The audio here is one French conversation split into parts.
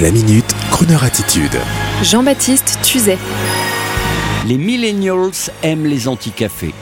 La minute, Kroneur attitude. Jean-Baptiste Tuzet. Les millennials aiment les anti-cafés.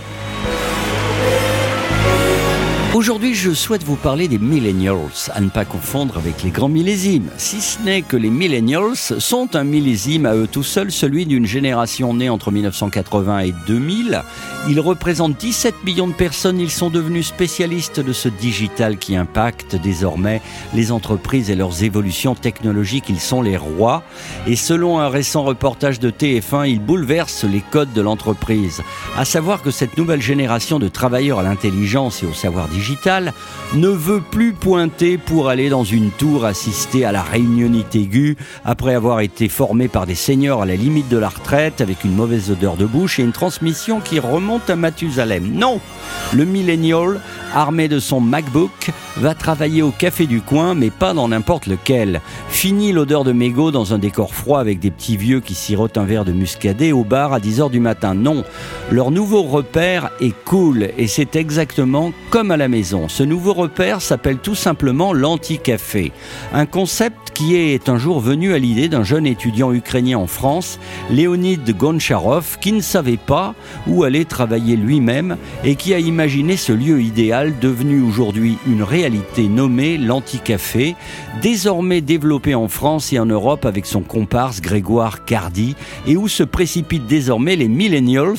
Aujourd'hui, je souhaite vous parler des millennials, à ne pas confondre avec les grands millésimes. Si ce n'est que les millennials sont un millésime à eux tout seuls, celui d'une génération née entre 1980 et 2000. Ils représentent 17 millions de personnes. Ils sont devenus spécialistes de ce digital qui impacte désormais les entreprises et leurs évolutions technologiques. Ils sont les rois. Et selon un récent reportage de TF1, ils bouleversent les codes de l'entreprise. À savoir que cette nouvelle génération de travailleurs à l'intelligence et au savoir digital ne veut plus pointer pour aller dans une tour assister à la réunionite aiguë après avoir été formé par des seigneurs à la limite de la retraite avec une mauvaise odeur de bouche et une transmission qui remonte à Mathusalem. Non, le millennial armé de son MacBook, va travailler au café du coin, mais pas dans n'importe lequel. Fini l'odeur de mégot dans un décor froid avec des petits vieux qui sirotent un verre de muscadet au bar à 10h du matin. Non, leur nouveau repère est cool et c'est exactement comme à la maison. Ce nouveau repère s'appelle tout simplement l'anti-café. Un concept qui est un jour venu à l'idée d'un jeune étudiant ukrainien en France, Léonid Goncharov, qui ne savait pas où aller travailler lui-même et qui a imaginé ce lieu idéal devenu aujourd'hui une réalité nommée l'Anticafé, désormais développé en France et en Europe avec son comparse Grégoire Cardi et où se précipitent désormais les millennials,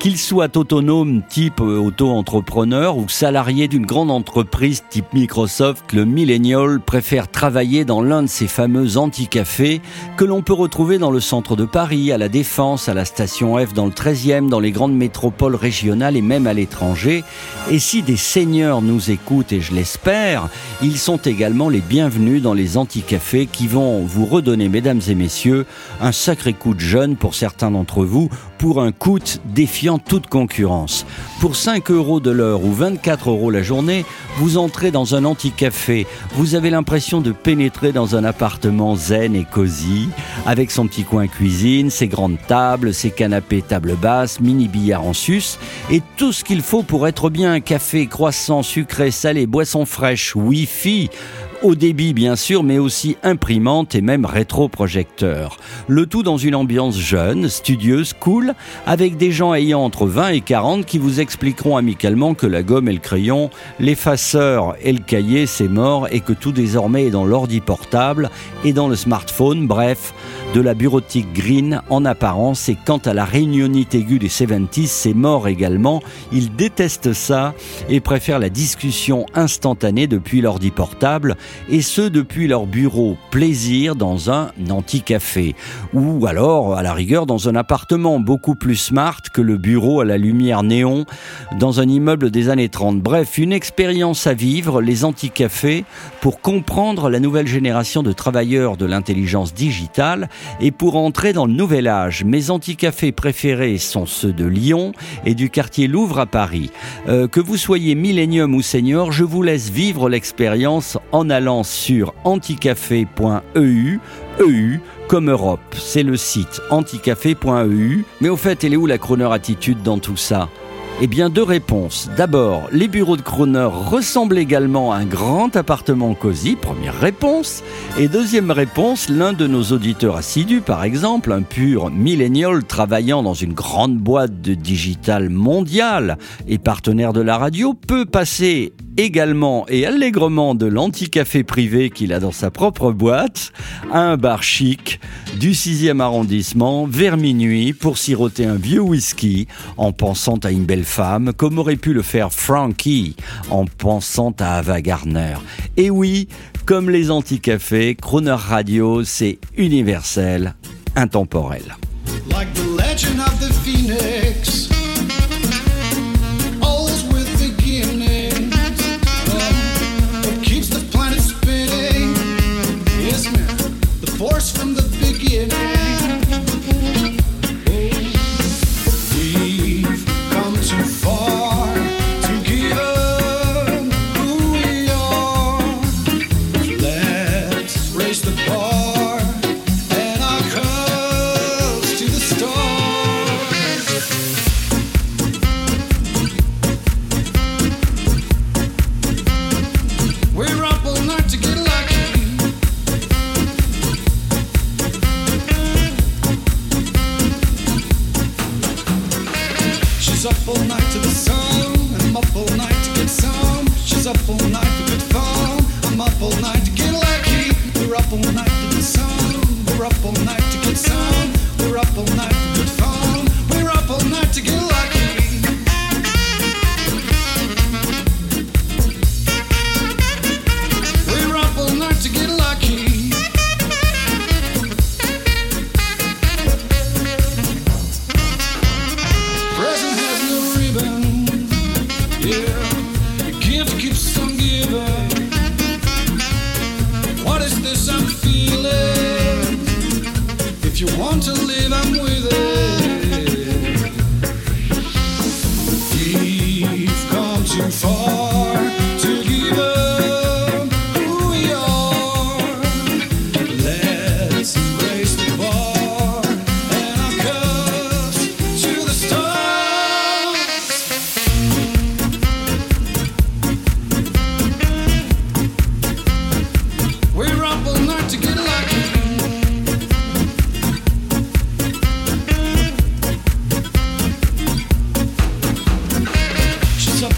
qu'ils soient autonomes type auto-entrepreneur ou salariés d'une grande entreprise type Microsoft, le millennial préfère travailler dans l'un de ces fameux anti-cafés que l'on peut retrouver dans le centre de Paris, à la Défense, à la station F dans le 13e, dans les grandes métropoles régionales et même à l'étranger. Et si des seigneurs nous écoutent, et je l'espère, ils sont également les bienvenus dans les anti-cafés qui vont vous redonner, mesdames et messieurs, un sacré coup de jeune pour certains d'entre vous, pour un coût défiant toute concurrence. Pour 5 euros de l'heure ou 24 euros la journée, vous entrez dans un anti-café. Vous avez l'impression de pénétrer dans un appartement zen et cosy, avec son petit coin cuisine, ses grandes tables, ses canapés table basse, mini billard en sus, et tout ce qu'il faut pour être bien. Café, croissant, sucré, salé, boisson fraîche, wifi, au débit bien sûr, mais aussi imprimante et même rétroprojecteur. Le tout dans une ambiance jeune, studieuse, cool, avec des gens ayant entre 20 et 40 qui vous expliqueront amicalement que la gomme et le crayon, l'effaceur et le cahier, c'est mort et que tout désormais est dans l'ordi portable et dans le smartphone, bref, de la bureautique green en apparence et quant à la réunionite aiguë des 70s, c'est mort également. Ils détestent ça et préfèrent la discussion instantanée depuis l'ordi portable et ce depuis leur bureau plaisir dans un anti-café ou alors à la rigueur dans un appartement beaucoup plus smart que le bureau à la lumière néon dans un immeuble des années 30. Bref, une expérience à vivre, les anti-cafés, pour comprendre la nouvelle génération de travailleurs de l'intelligence digitale et pour entrer dans le nouvel âge. Mes anti-cafés préférés sont ceux de Lyon et du quartier Louvre à Paris. Euh, que vous soyez millénium ou senior, je vous laisse vivre l'expérience en allant sur anticafé.eu, EU comme Europe. C'est le site anticafé.eu. Mais au fait, elle est où la chroneur attitude dans tout ça? Eh bien, deux réponses. D'abord, les bureaux de Croner ressemblent également à un grand appartement cosy, première réponse. Et deuxième réponse, l'un de nos auditeurs assidus, par exemple, un pur millénial travaillant dans une grande boîte de digital mondial et partenaire de la radio, peut passer également et allègrement de l'anti-café privé qu'il a dans sa propre boîte un bar chic du 6e arrondissement vers minuit pour siroter un vieux whisky en pensant à une belle femme comme aurait pu le faire Frankie en pensant à Ava Gardner. Et oui, comme les anti-cafés, Croner Radio, c'est universel, intemporel. up all night to the sun, and I'm up all night to get some. She's up all night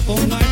all night.